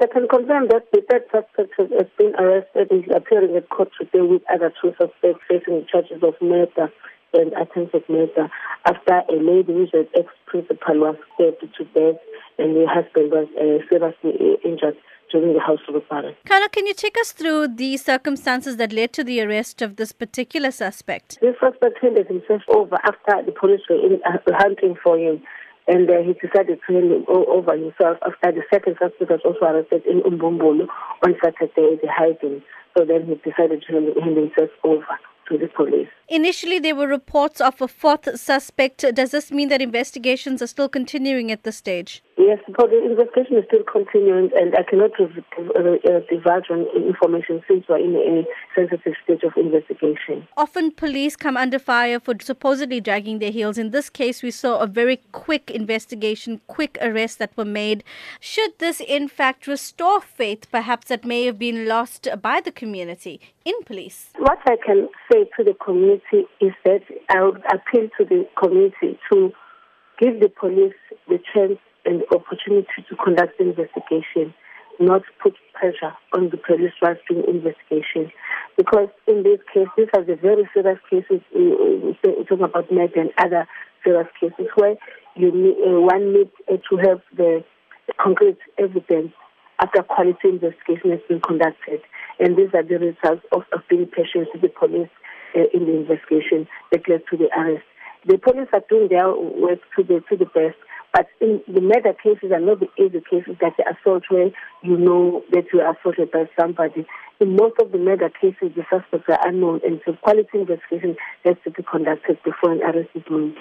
I can confirm that the third suspect has been arrested and is appearing at court today with other two suspects facing charges of murder and attempted murder after a lady who's an ex-principal was stabbed to death and her husband was uh, seriously injured during the house robbery. Colonel, can you take us through the circumstances that led to the arrest of this particular suspect? This suspect handed himself over after the police were in, uh, hunting for him and uh, he decided to hand over himself after the second suspect was also arrested in Umbumbulu on Saturday at the hiding. So then he decided to hand himself over to the police. Initially, there were reports of a fourth suspect. Does this mean that investigations are still continuing at this stage? Yes, but the investigation is still continuing, and I cannot uh, divulge on information since we're in a sensitive stage of investigation. Often, police come under fire for supposedly dragging their heels. In this case, we saw a very quick investigation, quick arrests that were made. Should this, in fact, restore faith, perhaps that may have been lost by the community in police? What I can say to the community is that I would appeal to the community to give the police the chance and opportunity to conduct the investigation, not put pressure on the police whilst doing investigation. Because in this case, these are the very serious cases, we're talking about murder and other serious cases where you need, uh, one needs uh, to have the concrete evidence after quality investigation has been conducted. And these are the results of, of being patient with the police uh, in the investigation that led to the arrest. The police are doing their work to the to the best, but in the murder cases are not the easy cases that the assault where you know that you are assaulted by somebody. In most of the murder cases, the suspects are unknown, and so quality investigation has to be conducted before an arrest is made.